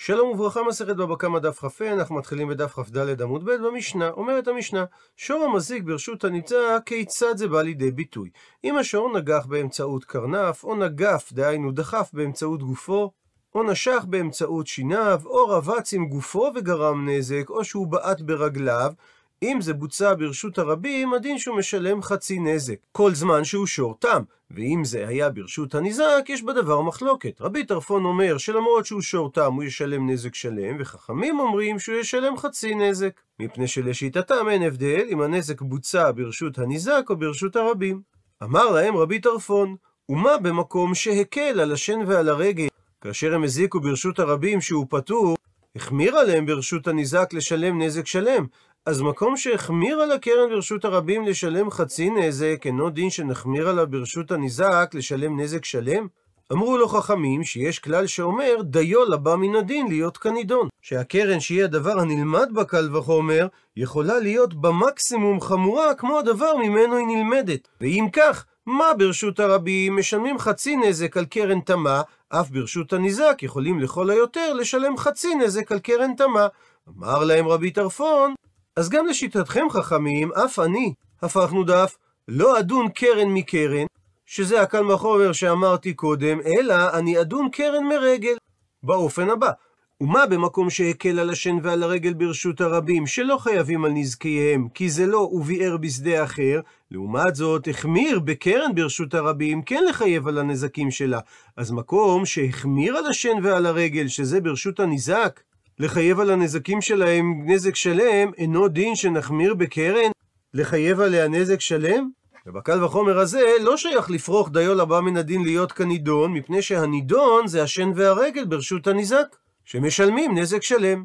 שלום וברכה, מסכת בבא קמא דף כ"ה, אנחנו מתחילים בדף כ"ד עמוד ב' במשנה. אומרת המשנה, שור המזיק ברשות הניצה, כיצד זה בא לידי ביטוי? אם השור נגח באמצעות קרנף, או נגף, דהיינו דחף באמצעות גופו, או נשך באמצעות שיניו, או רבץ עם גופו וגרם נזק, או שהוא בעט ברגליו, אם זה בוצע ברשות הרבים, הדין שהוא משלם חצי נזק, כל זמן שהוא שור תם. ואם זה היה ברשות הניזק, יש בדבר מחלוקת. רבי טרפון אומר שלמרות שהוא שור תם הוא ישלם נזק שלם, וחכמים אומרים שהוא ישלם חצי נזק. מפני שלשיטתם אין הבדל אם הנזק בוצע ברשות הניזק או ברשות הרבים. אמר להם רבי טרפון, ומה במקום שהקל על השן ועל הרגל, כאשר הם הזיקו ברשות הרבים שהוא פטור, החמיר עליהם ברשות הניזק לשלם נזק שלם, אז מקום שהחמיר על הקרן ברשות הרבים לשלם חצי נזק, אינו דין שנחמיר עליו ברשות הניזק לשלם נזק שלם? אמרו לו חכמים שיש כלל שאומר דיו לבא מן הדין להיות כנידון. שהקרן שהיא הדבר הנלמד בה קל וחומר, יכולה להיות במקסימום חמורה כמו הדבר ממנו היא נלמדת. ואם כך, מה ברשות הרבים משלמים חצי נזק על קרן תמה, אף ברשות הניזק יכולים לכל היותר לשלם חצי נזק על קרן תמה. אמר להם רבי טרפון, אז גם לשיטתכם חכמים, אף אני, הפכנו דף, לא אדון קרן מקרן, שזה הקל וחומר שאמרתי קודם, אלא אני אדון קרן מרגל. באופן הבא, ומה במקום שהקל על השן ועל הרגל ברשות הרבים, שלא חייבים על נזקיהם, כי זה לא וביער בשדה אחר, לעומת זאת, החמיר בקרן ברשות הרבים, כן לחייב על הנזקים שלה. אז מקום שהחמיר על השן ועל הרגל, שזה ברשות הניזק, לחייב על הנזקים שלהם נזק שלם, אינו דין שנחמיר בקרן? לחייב עליה נזק שלם? ובקל וחומר הזה לא שייך לפרוח דיו לבא מן הדין להיות כנידון, מפני שהנידון זה השן והרגל ברשות הניזק, שמשלמים נזק שלם.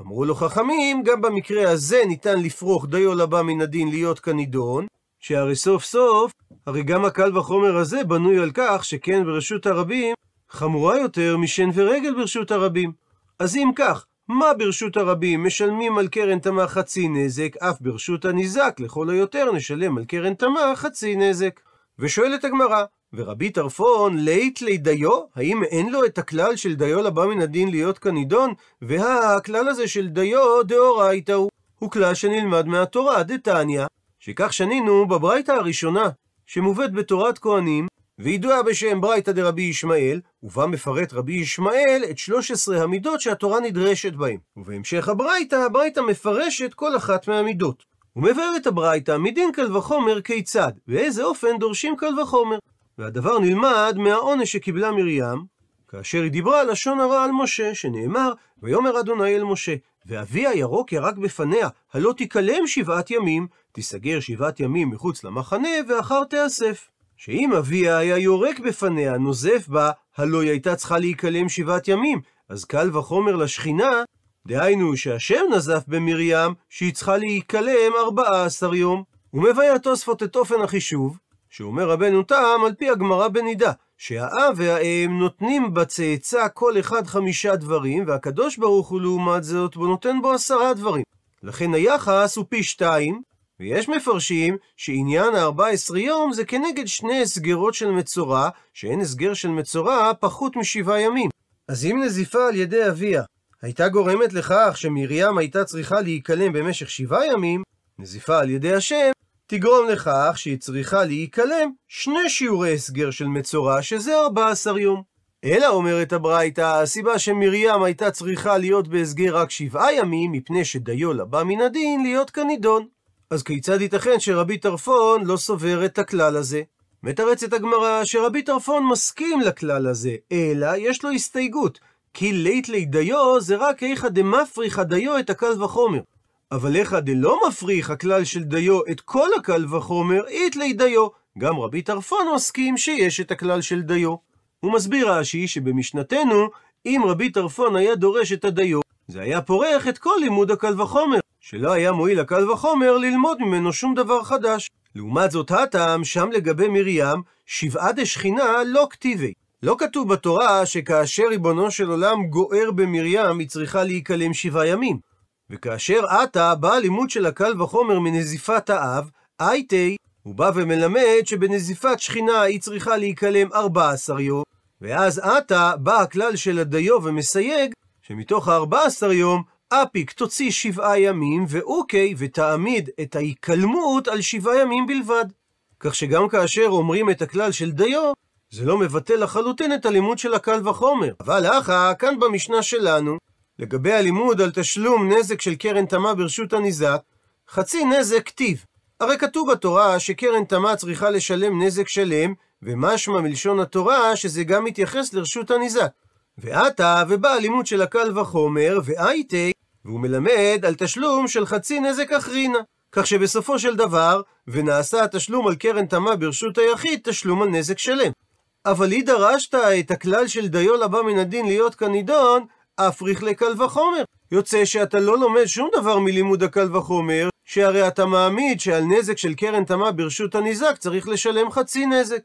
אמרו לו חכמים, גם במקרה הזה ניתן לפרוח דיו לבא מן הדין להיות כנידון, שהרי סוף סוף, הרי גם הקל וחומר הזה בנוי על כך שכן ברשות הרבים חמורה יותר משן ורגל ברשות הרבים. אז אם כך, מה ברשות הרבים משלמים על קרן תמה חצי נזק, אף ברשות הניזק לכל היותר נשלם על קרן תמה חצי נזק. ושואלת הגמרא, ורבי טרפון לית לי דיו? האם אין לו את הכלל של דיו לבא מן הדין להיות כנידון? והכלל הזה של דיו דאורייתא הוא. הוא כלל שנלמד מהתורה, דתניא, שכך שנינו בברייתא הראשונה, שמובאת בתורת כהנים, וידועה בשם ברייתא דרבי ישמעאל, ובה מפרט רבי ישמעאל את 13 המידות שהתורה נדרשת בהם. ובהמשך הברייתא, הברייתא מפרשת כל אחת מהמידות. ומבארת הברייתא מדין קל וחומר כיצד, ואיזה אופן דורשים קל וחומר. והדבר נלמד מהעונש שקיבלה מרים, כאשר היא דיברה לשון הרע על משה, שנאמר, ויאמר אדוני אל משה, ואבי הירוק ירק בפניה, הלא תיכלם שבעת ימים, תיסגר שבעת ימים מחוץ למחנה, ואחר תיאסף. שאם אביה היה יורק בפניה, נוזף בה, הלא היא הייתה צריכה להיכלם שבעת ימים, אז קל וחומר לשכינה, דהיינו שהשם נזף במרים, שהיא צריכה להיכלם ארבעה עשר יום. ומבאר תוספות את אופן החישוב, שאומר רבנו תם על פי הגמרא בנידה, שהאב והאם נותנים בצאצא כל אחד חמישה דברים, והקדוש ברוך הוא לעומת זאת בו נותן בו עשרה דברים. לכן היחס הוא פי שתיים, ויש מפרשים שעניין ה-14 יום זה כנגד שני הסגרות של מצורע, שאין הסגר של מצורע פחות משבעה ימים. אז אם נזיפה על ידי אביה הייתה גורמת לכך שמרים הייתה צריכה להיכלם במשך שבעה ימים, נזיפה על ידי השם תגרום לכך שהיא צריכה להיכלם שני שיעורי הסגר של מצורע, שזה 14 יום. אלא אומרת הברייתא, הסיבה שמרים הייתה צריכה להיות בהסגר רק שבעה ימים, מפני שדיו לבא מן הדין להיות כנידון. אז כיצד ייתכן שרבי טרפון לא סובר את הכלל הזה? מתרצת הגמרא שרבי טרפון מסכים לכלל הזה, אלא יש לו הסתייגות, כי לית לי דיו זה רק איכא דמפריך דיו את הקל וחומר. אבל איכא דלא מפריך הכלל של דיו את כל הקל וחומר, אית לי דיו. גם רבי טרפון מסכים שיש את הכלל של דיו. הוא מסביר רש"י שבמשנתנו, אם רבי טרפון היה דורש את הדיו, זה היה פורך את כל לימוד הקל וחומר, שלא היה מועיל הקל וחומר ללמוד ממנו שום דבר חדש. לעומת זאת הטעם, שם לגבי מרים, שבעה דשכינה לא כתיבי. לא כתוב בתורה שכאשר ריבונו של עולם גוער במרים, היא צריכה להיכלם שבעה ימים. וכאשר עתה בא הלימוד של הקל וחומר מנזיפת האב, הייתי, הוא בא ומלמד שבנזיפת שכינה היא צריכה להיכלם 14 יום, ואז עתה בא הכלל של הדיו ומסייג שמתוך ה-14 יום, אפיק תוציא שבעה ימים, ואוקיי, ותעמיד את ההיקלמות על שבעה ימים בלבד. כך שגם כאשר אומרים את הכלל של דיו, זה לא מבטל לחלוטין את הלימוד של הקל וחומר. אבל אחא, כאן במשנה שלנו, לגבי הלימוד על תשלום נזק של קרן תמה ברשות הניזק, חצי נזק כתיב. הרי כתוב בתורה שקרן תמה צריכה לשלם נזק שלם, ומשמע מלשון התורה שזה גם מתייחס לרשות הניזק. ועתה, ובא הלימוד של הקל וחומר, ואייטי, והוא מלמד על תשלום של חצי נזק אחרינה. כך שבסופו של דבר, ונעשה התשלום על קרן תמה ברשות היחיד, תשלום על נזק שלם. אבל היא דרשת את הכלל של דיו לבא מן הדין להיות כנידון, אפריך לקל וחומר. יוצא שאתה לא לומד שום דבר מלימוד הקל וחומר, שהרי אתה מעמיד שעל נזק של קרן תמה ברשות הניזק צריך לשלם חצי נזק.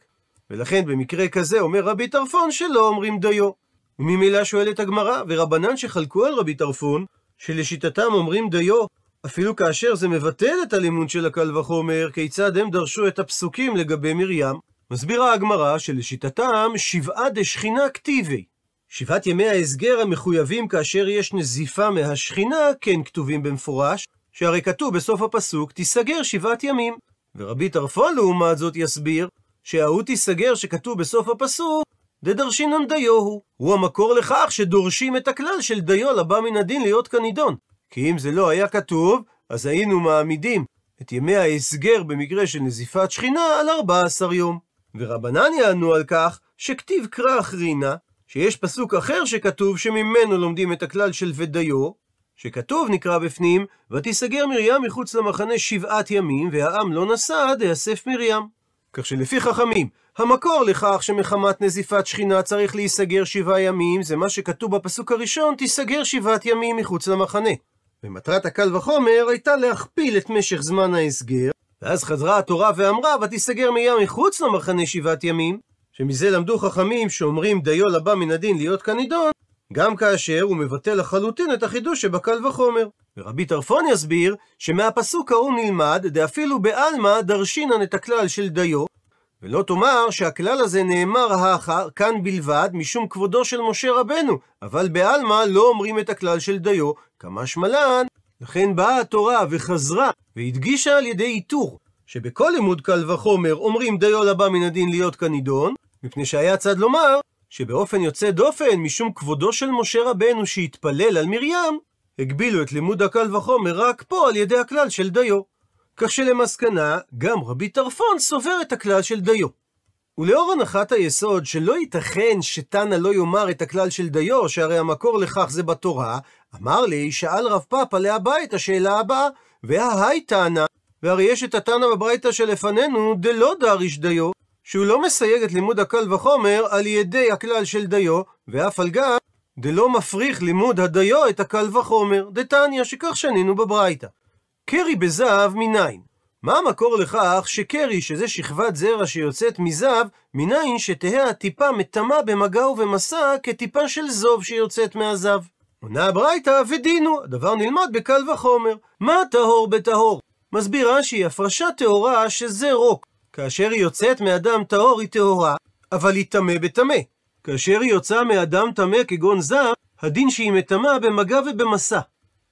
ולכן במקרה כזה אומר רבי טרפון שלא אומרים דיו. וממילא שואלת הגמרא, ורבנן שחלקו על רבי טרפון, שלשיטתם אומרים דיו, אפילו כאשר זה מבטל את הלימוד של הקל וחומר, כיצד הם דרשו את הפסוקים לגבי מרים. מסבירה הגמרא שלשיטתם שבעה דשכינה כתיבי. שבעת ימי ההסגר המחויבים כאשר יש נזיפה מהשכינה, כן כתובים במפורש, שהרי כתוב בסוף הפסוק, תיסגר שבעת ימים. ורבי טרפון לעומת זאת יסביר, שההוא תיסגר שכתוב בסוף הפסוק, דדרשינן דיו הוא. הוא המקור לכך שדורשים את הכלל של דיו לבא מן הדין להיות כנידון. כי אם זה לא היה כתוב, אז היינו מעמידים את ימי ההסגר במקרה של נזיפת שכינה על 14 יום. ורבנן יענו על כך שכתיב קרא אחרינה, שיש פסוק אחר שכתוב שממנו לומדים את הכלל של ודיו, שכתוב נקרא בפנים, ותיסגר מרים מחוץ למחנה שבעת ימים, והעם לא נסע דאסף מרים. כך שלפי חכמים, המקור לכך שמחמת נזיפת שכינה צריך להיסגר שבעה ימים, זה מה שכתוב בפסוק הראשון, תיסגר שבעת ימים מחוץ למחנה. ומטרת הקל וחומר הייתה להכפיל את משך זמן ההסגר, ואז חזרה התורה ואמרה, ותיסגר מים מחוץ למחנה שבעת ימים, שמזה למדו חכמים שאומרים דיו לבא מן הדין להיות כנידון, גם כאשר הוא מבטל לחלוטין את החידוש שבקל וחומר. ורבי טרפון יסביר שמהפסוק ההוא נלמד, דאפילו בעלמא דרשינן את הכלל של דיו, ולא תאמר שהכלל הזה נאמר האחר כאן בלבד משום כבודו של משה רבנו, אבל בעלמא לא אומרים את הכלל של דיו, כמה שמלן. לכן באה התורה וחזרה והדגישה על ידי איתור, שבכל לימוד קל וחומר אומרים דיו לבא מן הדין להיות כנידון, מפני שהיה צד לומר שבאופן יוצא דופן, משום כבודו של משה רבנו שהתפלל על מרים, הגבילו את לימוד הקל וחומר רק פה על ידי הכלל של דיו. כך שלמסקנה, גם רבי טרפון סובר את הכלל של דיו. ולאור הנחת היסוד שלא ייתכן שתנא לא יאמר את הכלל של דיו, שהרי המקור לכך זה בתורה, אמר לי, שאל רב פאפא להבא את השאלה הבאה, וההי תנא, והרי יש את התנא בברייתא שלפנינו, דלא דריש דיו, שהוא לא מסייג את לימוד הקל וחומר על ידי הכלל של דיו, ואף על גב דלא מפריך לימוד הדיו את הקל וחומר, דתניא שכך שנינו בברייתא. קרי בזהב מניין? מה המקור לכך שקרי, שזה שכבת זרע שיוצאת מזהב, מניין שתהא הטיפה מטמא במגע ובמסע כטיפה של זוב שיוצאת מהזב? עונה הברייתא ודינו, הדבר נלמד בקל וחומר. מה טהור בטהור? מסביר רש"י, הפרשה טהורה שזה רוק. כאשר היא יוצאת מאדם טהור היא טהורה, אבל היא טמא בטמא. כאשר היא יוצאה מאדם טמא כגון זב, הדין שהיא מטמאה במגע ובמסע.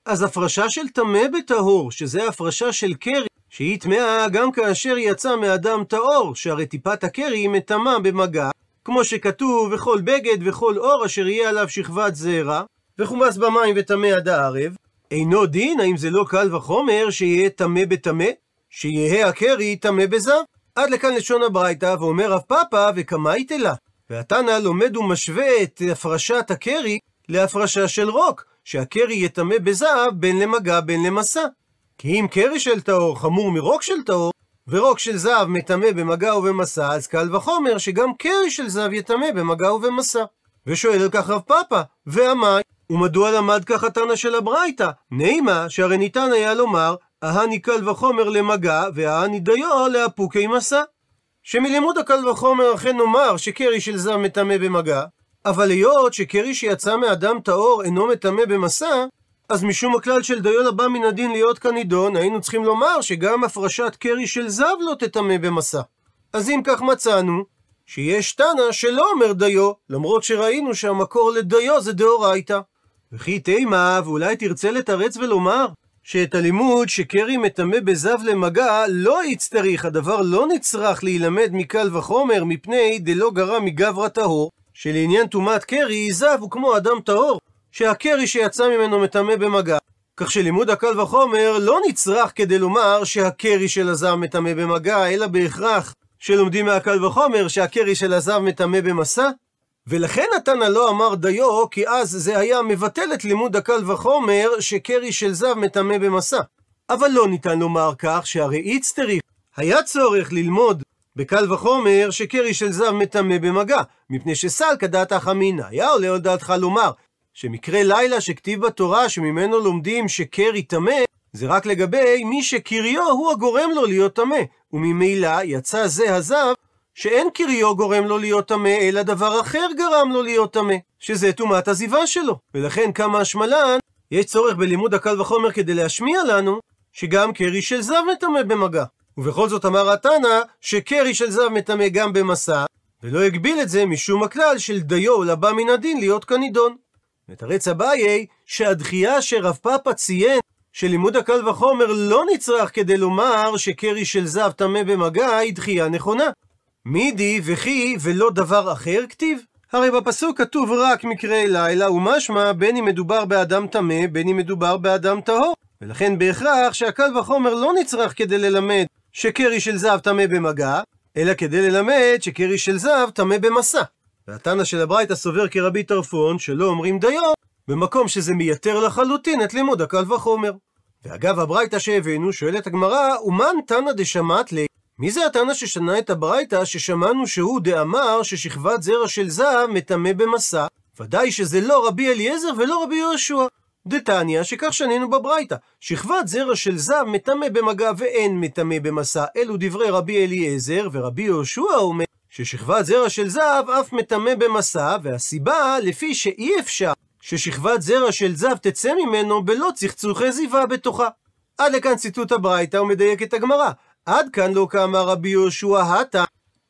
אז הפרשה של טמא בטהור, שזה הפרשה של קרי, שהיא טמאה גם כאשר יצאה מאדם טהור, שהרי טיפת הקרי היא מטמאה במגע, כמו שכתוב, וכל בגד וכל אור אשר יהיה עליו שכבת זרע, וחומס במים וטמא עד הערב, אינו דין, האם זה לא קל וחומר שיהיה טמא בטמא? שיהא הקרי טמא בזב? עד לכאן לשון הברייתא, ואומר רב פאפא, וקמאי תלה. והתנא לומד ומשווה את הפרשת הקרי להפרשה של רוק, שהקרי יטמא בזהב בין למגע בין למסע. כי אם קרי של טהור חמור מרוק של טהור, ורוק של זהב מטמא במגע ובמסע, אז קל וחומר שגם קרי של זהב יטמא במגע ובמסע. ושואל על כך רב פאפא, ועמי, ומדוע למד כך התנא של הברייתא? נעימה, שהרי ניתן היה לומר, אהני קל וחומר למגע, ואהני דיו לאפוקי מסע. שמלימוד הקל וחומר אכן נאמר שקרי של זב מטמא במגע, אבל היות שקרי שיצא מאדם טהור אינו מטמא במסע, אז משום הכלל של דיו לבא מן הדין להיות כנידון, היינו צריכים לומר שגם הפרשת קרי של זב לא תטמא במסע. אז אם כך מצאנו, שיש תנא שלא אומר דיו, למרות שראינו שהמקור לדיו זה דאורייתא. וכי תימה, ואולי תרצה לתרץ ולומר, שאת הלימוד שקרי מטמא בזב למגע לא יצטריך, הדבר לא נצרך להילמד מקל וחומר, מפני דלא גרם מגברא טהור, שלעניין טומאת קרי, זב הוא כמו אדם טהור, שהקרי שיצא ממנו מטמא במגע. כך שלימוד הקל וחומר לא נצרך כדי לומר שהקרי של הזב מטמא במגע, אלא בהכרח שלומדים מהקל וחומר שהקרי של הזב מטמא במסע. ולכן התנא לא אמר דיו, כי אז זה היה מבטל את לימוד הקל וחומר שקרי של זב מטמא במסע. אבל לא ניתן לומר כך, שהרי איצטריך היה צורך ללמוד בקל וחומר שקרי של זב מטמא במגע, מפני שסלקא דעתך אמינא. היה עולה על דעתך לומר שמקרה לילה שכתיב בתורה שממנו לומדים שקרי טמא, זה רק לגבי מי שקריו הוא הגורם לו להיות טמא, וממילא יצא זה הזב שאין קריו גורם לו להיות טמא, אלא דבר אחר גרם לו להיות טמא, שזה טומאת עזיבה שלו. ולכן כמה השמלן, יש צורך בלימוד הקל וחומר כדי להשמיע לנו שגם קרי של זב מטמא במגע. ובכל זאת אמר התנא שקרי של זב מטמא גם במסע, ולא הגביל את זה משום הכלל של דיו לבא מן הדין להיות כנידון. מתרץ אביי שהדחייה שרב פאפא ציין שלימוד הקל וחומר לא נצרך כדי לומר שקרי של זב טמא במגע היא דחייה נכונה. מידי וכי ולא דבר אחר כתיב? הרי בפסוק כתוב רק מקרי לילה, ומשמע בין אם מדובר באדם טמא, בין אם מדובר באדם טהור. ולכן בהכרח שהקל וחומר לא נצרך כדי ללמד שקרי של זב טמא במגע, אלא כדי ללמד שקרי של זב טמא במסע. והתנא של הברייתא סובר כרבי טרפון, שלא אומרים דיו, במקום שזה מייתר לחלוטין את לימוד הקל וחומר. ואגב הברייתא שהבאנו, שואלת הגמרא, אומן תנא דשמט לי? מי זה התנא ששנה את הברייתא ששמענו שהוא דאמר ששכבת זרע של זב מטמא במסע? ודאי שזה לא רבי אליעזר ולא רבי יהושע. דתניא, שכך שנינו בברייתא, שכבת זרע של זב מטמא במגע ואין מטמא במסע, אלו דברי רבי אליעזר, ורבי יהושע אומר ששכבת זרע של זב אף מטמא במסע, והסיבה לפי שאי אפשר ששכבת זרע של זב תצא ממנו בלא צחצוחי זיווה בתוכה. עד לכאן ציטוט הברייתא ומדייק את הגמרא. עד כאן לא כאמר רבי יהושע הטה,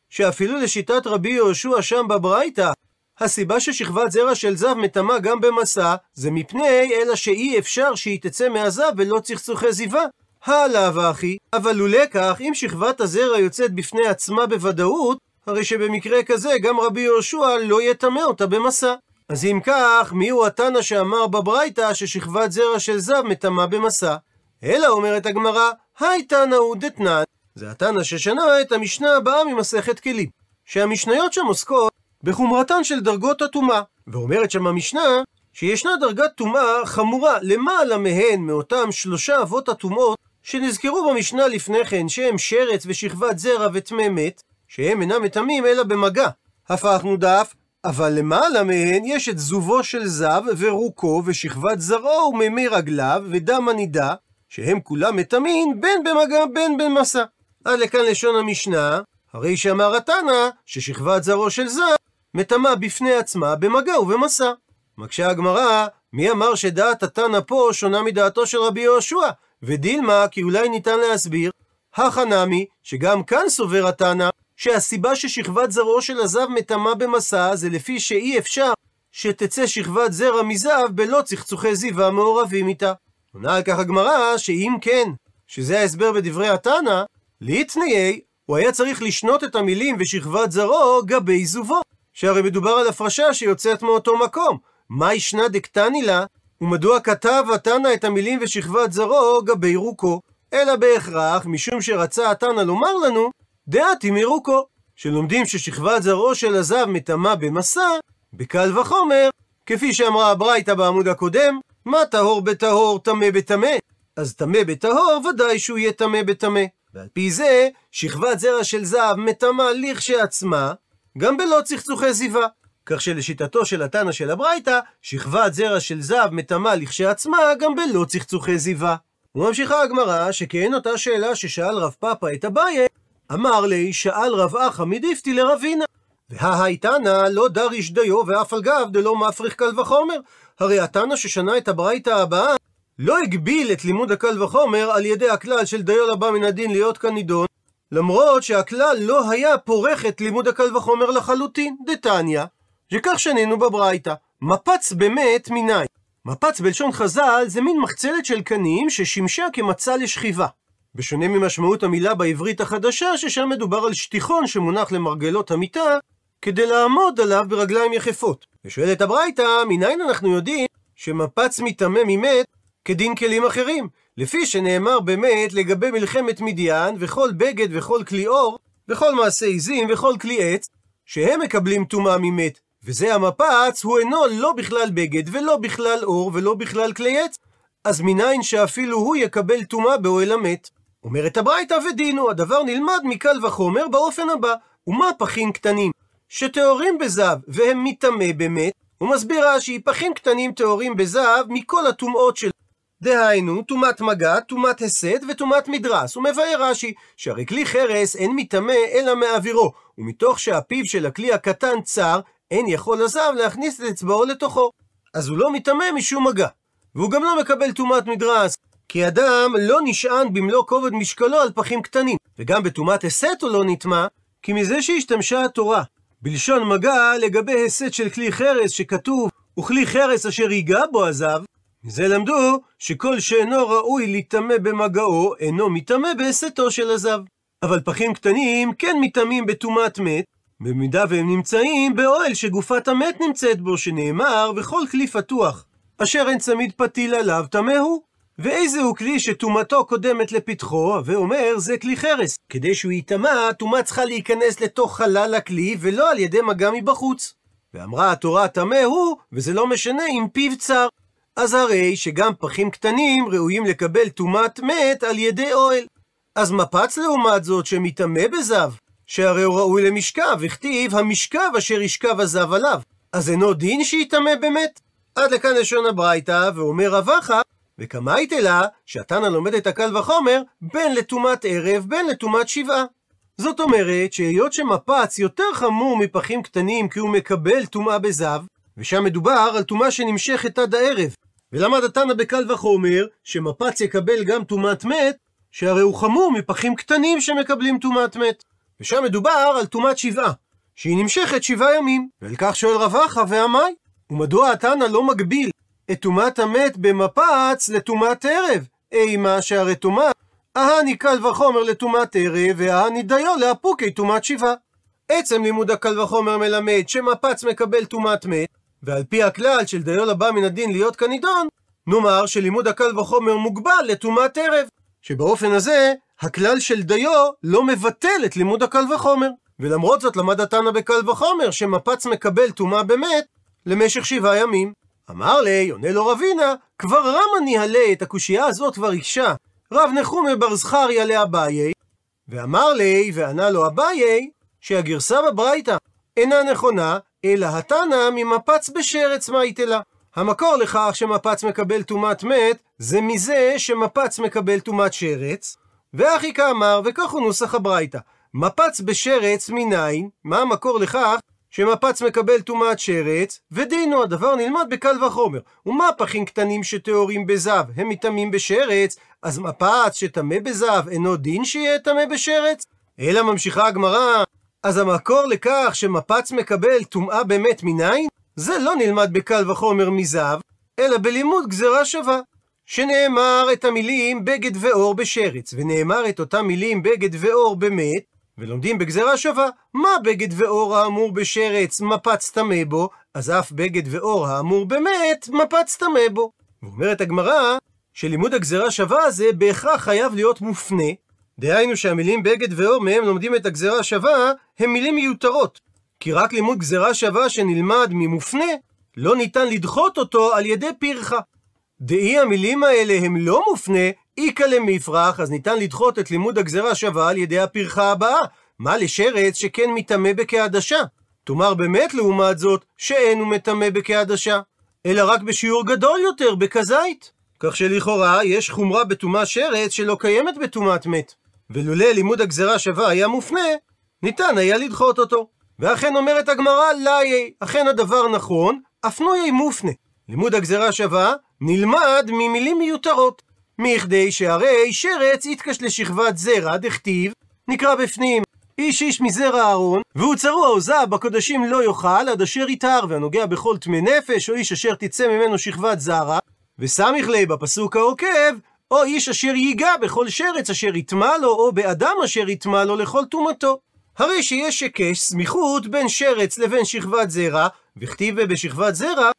שאפילו לשיטת רבי יהושע שם בברייתא, הסיבה ששכבת זרע של זב מטמא גם במסע, זה מפני אלא שאי אפשר שהיא תצא מהזב ולא צחצוחי זיווה. הלאה ואחי, אבל לולא כך, אם שכבת הזרע יוצאת בפני עצמה בוודאות, הרי שבמקרה כזה גם רבי יהושע לא יטמא אותה במסע. אז אם כך, מיהו התנא שאמר בברייתא ששכבת זרע של זב מטמא במסע? אלא אומרת הגמרא, היי תנא הוא דתנן. זה התנא ששנה את המשנה הבאה ממסכת כלים. שהמשניות שם עוסקות בחומרתן של דרגות הטומאה. ואומרת שם המשנה, שישנה דרגת טומאה חמורה למעלה מהן מאותם שלושה אבות הטומאות שנזכרו במשנה לפני כן, שהם שרץ ושכבת זרע וטמא מת, שהם אינם מטמאים אלא במגע. הפכנו דף, אבל למעלה מהן יש את זובו של זב ורוקו ושכבת זרעו וממי רגליו ודם הנידה, שהם כולם מטמאים בין במגע בין במסע. עד לכאן לשון המשנה, הרי שאמר התנא ששכבת זרעו של זב מטמא בפני עצמה במגע ובמסע. מקשה הגמרא, מי אמר שדעת התנא פה שונה מדעתו של רבי יהושע? ודילמה, כי אולי ניתן להסביר, החנמי, שגם כאן סובר התנא, שהסיבה ששכבת זרעו של הזב מטמא במסע זה לפי שאי אפשר שתצא שכבת זרע מזב בלא צחצוחי זיו המעורבים איתה. עונה על כך הגמרא שאם כן, שזה ההסבר בדברי התנא, ליתניי, הוא היה צריך לשנות את המילים ושכבת זרעו גבי זובו. שהרי מדובר על הפרשה שיוצאת מאותו מקום. מה ישנה דקטני לה? ומדוע כתב התנא את המילים ושכבת זרעו גבי רוקו? אלא בהכרח, משום שרצה התנא לומר לנו, דעתי מרוקו, שלומדים ששכבת זרעו של הזב מטמא במסע, בקל וחומר, כפי שאמרה הברייתא בעמוד הקודם, מה טהור בטהור, טמא בטמא? אז טמא בטהור, ודאי שהוא יהיה טמא בטמא. ועל פי זה, שכבת זרע של זב מטמא לכשעצמה, גם בלא צחצוחי זיווה. כך שלשיטתו של התנא של הברייתא, שכבת זרע של זב מטמא לכשעצמה, גם בלא צחצוחי זיווה. וממשיכה הגמרא, שכן אותה שאלה ששאל רב פאפא את אביי, אמר לי, שאל רב אחא מדיפתי לרבינה. וההייתנא לא דריש דיו ואף על גב דלא מפריך קל וחומר. הרי התנא ששנה את הברייתא הבאה, לא הגביל את לימוד הקל וחומר על ידי הכלל של דיו לבא מן הדין להיות כנידון, למרות שהכלל לא היה פורך את לימוד הקל וחומר לחלוטין, דתניא, שכך שנינו בברייתא. מפץ באמת מניין. מפץ בלשון חז"ל זה מין מחצלת של קנים ששימשה כמצע לשכיבה. בשונה ממשמעות המילה בעברית החדשה, ששם מדובר על שטיחון שמונח למרגלות המיטה, כדי לעמוד עליו ברגליים יחפות. ושואלת הברייתא, מניין אנחנו יודעים שמפץ מטמא ממת כדין כלים אחרים? לפי שנאמר באמת לגבי מלחמת מדיין, וכל בגד וכל כלי אור, וכל מעשה עיזים וכל כלי עץ, שהם מקבלים טומאה ממת. וזה המפץ, הוא אינו לא בכלל בגד, ולא בכלל אור, ולא בכלל כלי עץ. אז מניין שאפילו הוא יקבל טומאה באוהל המת. אומרת הברייתא ודינו, הדבר נלמד מקל וחומר באופן הבא, ומה פחים קטנים? שטהורים בזהב, והם מטמא באמת, הוא מסביר רש"י, פחים קטנים טהורים בזהב מכל הטומאות של... דהיינו, טומאת מגע, טומאת הסת וטומאת מדרס. הוא מבאר רש"י, שהרי כלי חרס אין מטמא אלא מאווירו, ומתוך שהפיו של הכלי הקטן צר, אין יכול הזהב להכניס את אצבעו לתוכו. אז הוא לא מטמא משום מגע. והוא גם לא מקבל טומאת מדרס, כי אדם לא נשען במלוא כובד משקלו על פחים קטנים. וגם בטומאת הסת הוא לא נטמע, כי מזה שהשתמשה התורה בלשון מגע לגבי הסת של כלי חרס שכתוב וכלי חרס אשר ייגע בו הזב, מזה למדו שכל שאינו ראוי להיטמא במגעו, אינו מטמא בהסתו של הזב. אבל פחים קטנים כן מטמאים בטומאת מת, במידה והם נמצאים באוהל שגופת המת נמצאת בו, שנאמר, וכל כלי פתוח, אשר אין צמיד פתיל עליו, טמא הוא. ואיזה הוא כלי שטומאתו קודמת לפתחו, ואומר זה כלי חרס. כדי שהוא ייטמע, טומאה צריכה להיכנס לתוך חלל הכלי, ולא על ידי מגע מבחוץ. ואמרה התורה טמא הוא, וזה לא משנה אם פיו צר. אז הרי שגם פחים קטנים ראויים לקבל טומאת מת על ידי אוהל. אז מפץ לעומת זאת שמטמא בזב, שהרי הוא ראוי למשכב, וכתיב המשכב אשר ישכב הזב עליו. אז אינו דין שיטמא באמת? עד לכאן לשון הברייתא, ואומר רבחה, וכמה יתלה שהתנא לומד את הקל וחומר בין לטומאת ערב בין לטומאת שבעה. זאת אומרת שהיות שמפץ יותר חמור מפחים קטנים כי הוא מקבל טומאה בזב, ושם מדובר על טומאה שנמשכת עד הערב. ולמד התנא בקל וחומר שמפץ יקבל גם טומאת מת, שהרי הוא חמור מפחים קטנים שמקבלים טומאת מת. ושם מדובר על טומאת שבעה, שהיא נמשכת שבעה ימים. ועל כך שואל רבחה ועמי, ומדוע התנא לא מגביל את טומאת המת במפץ לטומאת ערב? אימה שהרי טומאה, אהני קל וחומר לטומאת ערב, וההני דיו לאפוקי טומאת שבעה. עצם לימוד הקל וחומר מלמד שמפץ מקבל טומאת מת, ועל פי הכלל של דיו לבא מן הדין להיות כנידון, נאמר שלימוד הקל וחומר מוגבל לטומאת ערב, שבאופן הזה, הכלל של דיו לא מבטל את לימוד הקל וחומר. ולמרות זאת למד התנא בקל וחומר שמפץ מקבל טומאה במת למשך שבעה ימים. אמר לי, עונה לו רבינה, כבר רמה ניהלה את הקושייה הזאת כבר הקשה. רב נחומי בר זכריה לאביי, ואמר לי, וענה לו אביי, שהגרסה בברייתא אינה נכונה, אלא התנא ממפץ בשרץ מייטלה. המקור לכך שמפץ מקבל טומאת מת, זה מזה שמפץ מקבל טומאת שרץ, ואחי כאמר, וכך הוא נוסח הברייתא. מפץ בשרץ מניין, מה המקור לכך שמפץ מקבל טומאת שרץ, ודינו הדבר נלמד בקל וחומר. ומה פחים קטנים שטהורים בזב, הם מטמאים בשרץ, אז מפץ שטמא בזב אינו דין שיהיה טמא בשרץ? אלא ממשיכה הגמרא, אז המקור לכך שמפץ מקבל טומאה באמת מניין, זה לא נלמד בקל וחומר מזב, אלא בלימוד גזרה שווה. שנאמר את המילים בגד ואור בשרץ, ונאמר את אותם מילים בגד ואור במת, ולומדים בגזרה שווה, מה בגד ואור האמור בשרץ מפץ טמא בו, אז אף בגד ואור האמור במת מפץ טמא בו. ואומרת הגמרא, שלימוד הגזרה שווה הזה בהכרח חייב להיות מופנה, דהיינו שהמילים בגד ואור מהם לומדים את הגזרה שווה, הם מילים מיותרות. כי רק לימוד גזרה שווה שנלמד ממופנה, לא ניתן לדחות אותו על ידי פרחה. דאי המילים האלה הם לא מופנה, איכא למפרח, אז ניתן לדחות את לימוד הגזרה שווה על ידי הפרחה הבאה. מה לשרץ שכן מטמא בכעדשה? תאמר באמת לעומת זאת, שאין הוא מטמא בכעדשה, אלא רק בשיעור גדול יותר, בכזית. כך שלכאורה יש חומרה בטומאה שרץ שלא קיימת בטומאת מת. ולולא לימוד הגזרה שווה היה מופנה, ניתן היה לדחות אותו. ואכן אומרת הגמרא, לאי, אכן הדבר נכון, אף נויי מופנה. לימוד הגזרה שווה נלמד ממילים מיותרות. מכדי שהרי שרץ יתקש לשכבת זרע, דכתיב, נקרא בפנים, איש איש מזרע אהרון, והוא צרוע או זב בקודשים לא יאכל, עד אשר יטהר, והנוגע בכל טמא נפש, או איש אשר תצא ממנו שכבת זרע, וסמיך ליה בפסוק העוקב, או איש אשר ייגע בכל שרץ אשר יטמע לו, או באדם אשר יטמע לו לכל טומאתו. הרי שיש היקש סמיכות בין שרץ לבין שכבת זרע, וכתיב בשכבת זרע,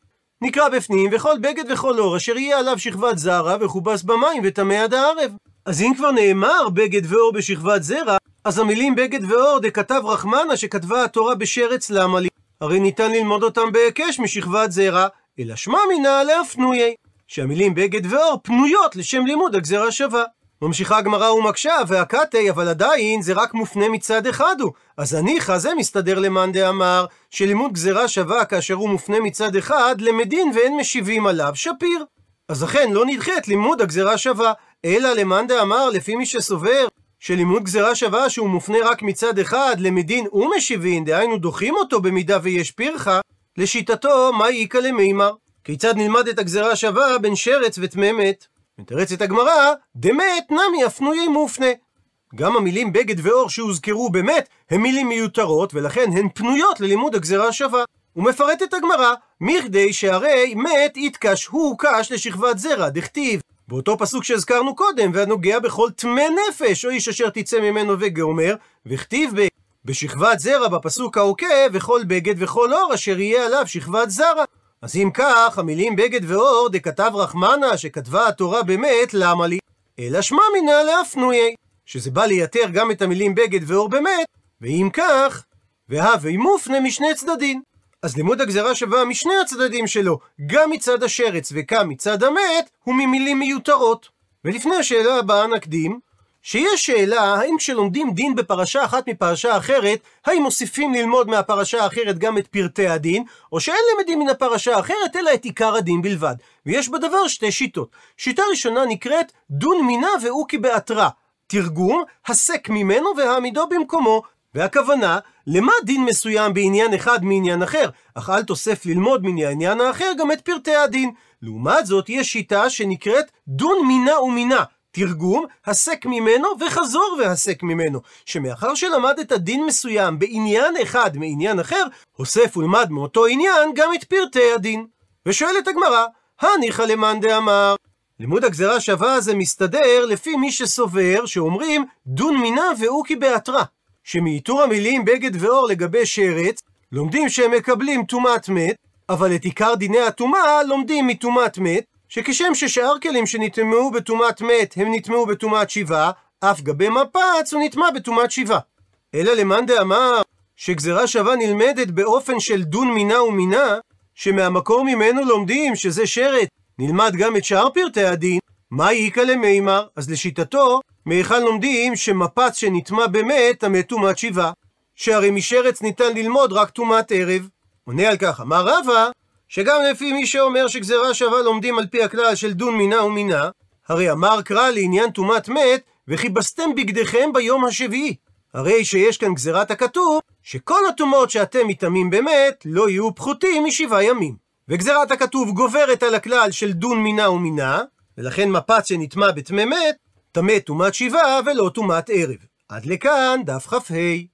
נקרא בפנים, וכל בגד וכל אור אשר יהיה עליו שכבת זרע, וכובס במים וטמא עד הערב. אז אם כבר נאמר בגד ואור בשכבת זרע, אז המילים בגד ואור דכתב רחמנה שכתבה התורה בשרץ למה לי? הרי ניתן ללמוד אותם בהיקש משכבת זרע, אלא שמע מינה להפנויי. שהמילים בגד ואור פנויות לשם לימוד הגזרה שווה. ממשיכה הגמרא ומקשה, והקתי, אבל עדיין זה רק מופנה מצד אחד הוא. אז הניחא זה מסתדר למאן דאמר, שלימוד גזרה שווה כאשר הוא מופנה מצד אחד, למדין ואין משיבים עליו, שפיר. אז אכן לא נדחית לימוד הגזרה שווה, אלא למאן דאמר, לפי מי שסובר, שלימוד גזרה שווה שהוא מופנה רק מצד אחד, למדין ומשיבין, דהיינו דוחים אותו במידה ויש פירחה, לשיטתו, מה איכא למימר? כיצד נלמד את הגזרה השווה בין שרץ וטמא מת? מתרצת הגמרא, דמת נמי הפנויי מופנה. גם המילים בגד ואור שהוזכרו באמת, הן מילים מיותרות, ולכן הן פנויות ללימוד הגזרה השווה. ומפרטת הגמרא, מכדי שהרי מת יתקש הוא קש לשכבת זרע, דכתיב. באותו פסוק שהזכרנו קודם, והנוגע בכל טמא נפש, או איש אשר תצא ממנו וגאומר, וכתיב ב... בשכבת זרע בפסוק העוקב, וכל בגד וכל אור אשר יהיה עליו שכבת זרע. אז אם כך, המילים בגד ואור דכתב רחמנה שכתבה התורה באמת, למה לי? אלא שמע מינא להפנויי, שזה בא לייתר גם את המילים בגד ואור באמת, ואם כך, והווי מופנה משני צדדים. אז לימוד הגזרה שווה משני הצדדים שלו, גם מצד השרץ וגם מצד המת, הוא ממילים מיותרות. ולפני השאלה הבאה נקדים, שיש שאלה האם כשלומדים דין בפרשה אחת מפרשה אחרת, האם מוסיפים ללמוד מהפרשה האחרת גם את פרטי הדין, או שאין למדים מן הפרשה האחרת אלא את עיקר הדין בלבד. ויש בדבר שתי שיטות. שיטה ראשונה נקראת דון מינה ואוקי בעתרה. תרגום, הסק ממנו והעמידו במקומו. והכוונה, למה דין מסוים בעניין אחד מעניין אחר, אך אל תוסף ללמוד מן העניין האחר גם את פרטי הדין. לעומת זאת, יש שיטה שנקראת דון מינה ומינה. תרגום, הסק ממנו וחזור והסק ממנו, שמאחר שלמד את הדין מסוים בעניין אחד מעניין אחר, הוסף ולמד מאותו עניין גם את פרטי הדין. ושואלת הגמרא, הניחא למאן דאמר, לימוד הגזרה שווה זה מסתדר לפי מי שסובר שאומרים דון מינה ואוקי בהתרא, שמאיתור המילים בגד ואור לגבי שרץ, לומדים שהם מקבלים טומאת מת, אבל את עיקר דיני הטומאה לומדים מטומאת מת, שכשם ששאר כלים שנטמעו בטומאת מת הם נטמעו בטומאת שיבה, אף גבי מפץ הוא נטמע בטומאת שיבה. אלא למאן דאמר שגזרה שווה נלמדת באופן של דון מינה ומינה, שמהמקור ממנו לומדים שזה שרת, נלמד גם את שאר פרטי הדין, מה איכא למימר? אז לשיטתו, מהיכן לומדים שמפץ שנטמע במת, המת טומאת שיבה. שהרי משרץ ניתן ללמוד רק טומאת ערב. עונה על כך, אמר רבא, שגם לפי מי שאומר שגזרה שווה לומדים על פי הכלל של דון מינה ומינה, הרי אמר קרא לעניין טומאת מת, וכיבסתם בגדיכם ביום השביעי. הרי שיש כאן גזירת הכתוב, שכל הטומאות שאתם מטמאים במת, לא יהיו פחותים משבעה ימים. וגזירת הכתוב גוברת על הכלל של דון מינה ומינה, ולכן מפץ שנטמע בטמא מת, טמא טומאת שבעה ולא טומאת ערב. עד לכאן דף כ"ה.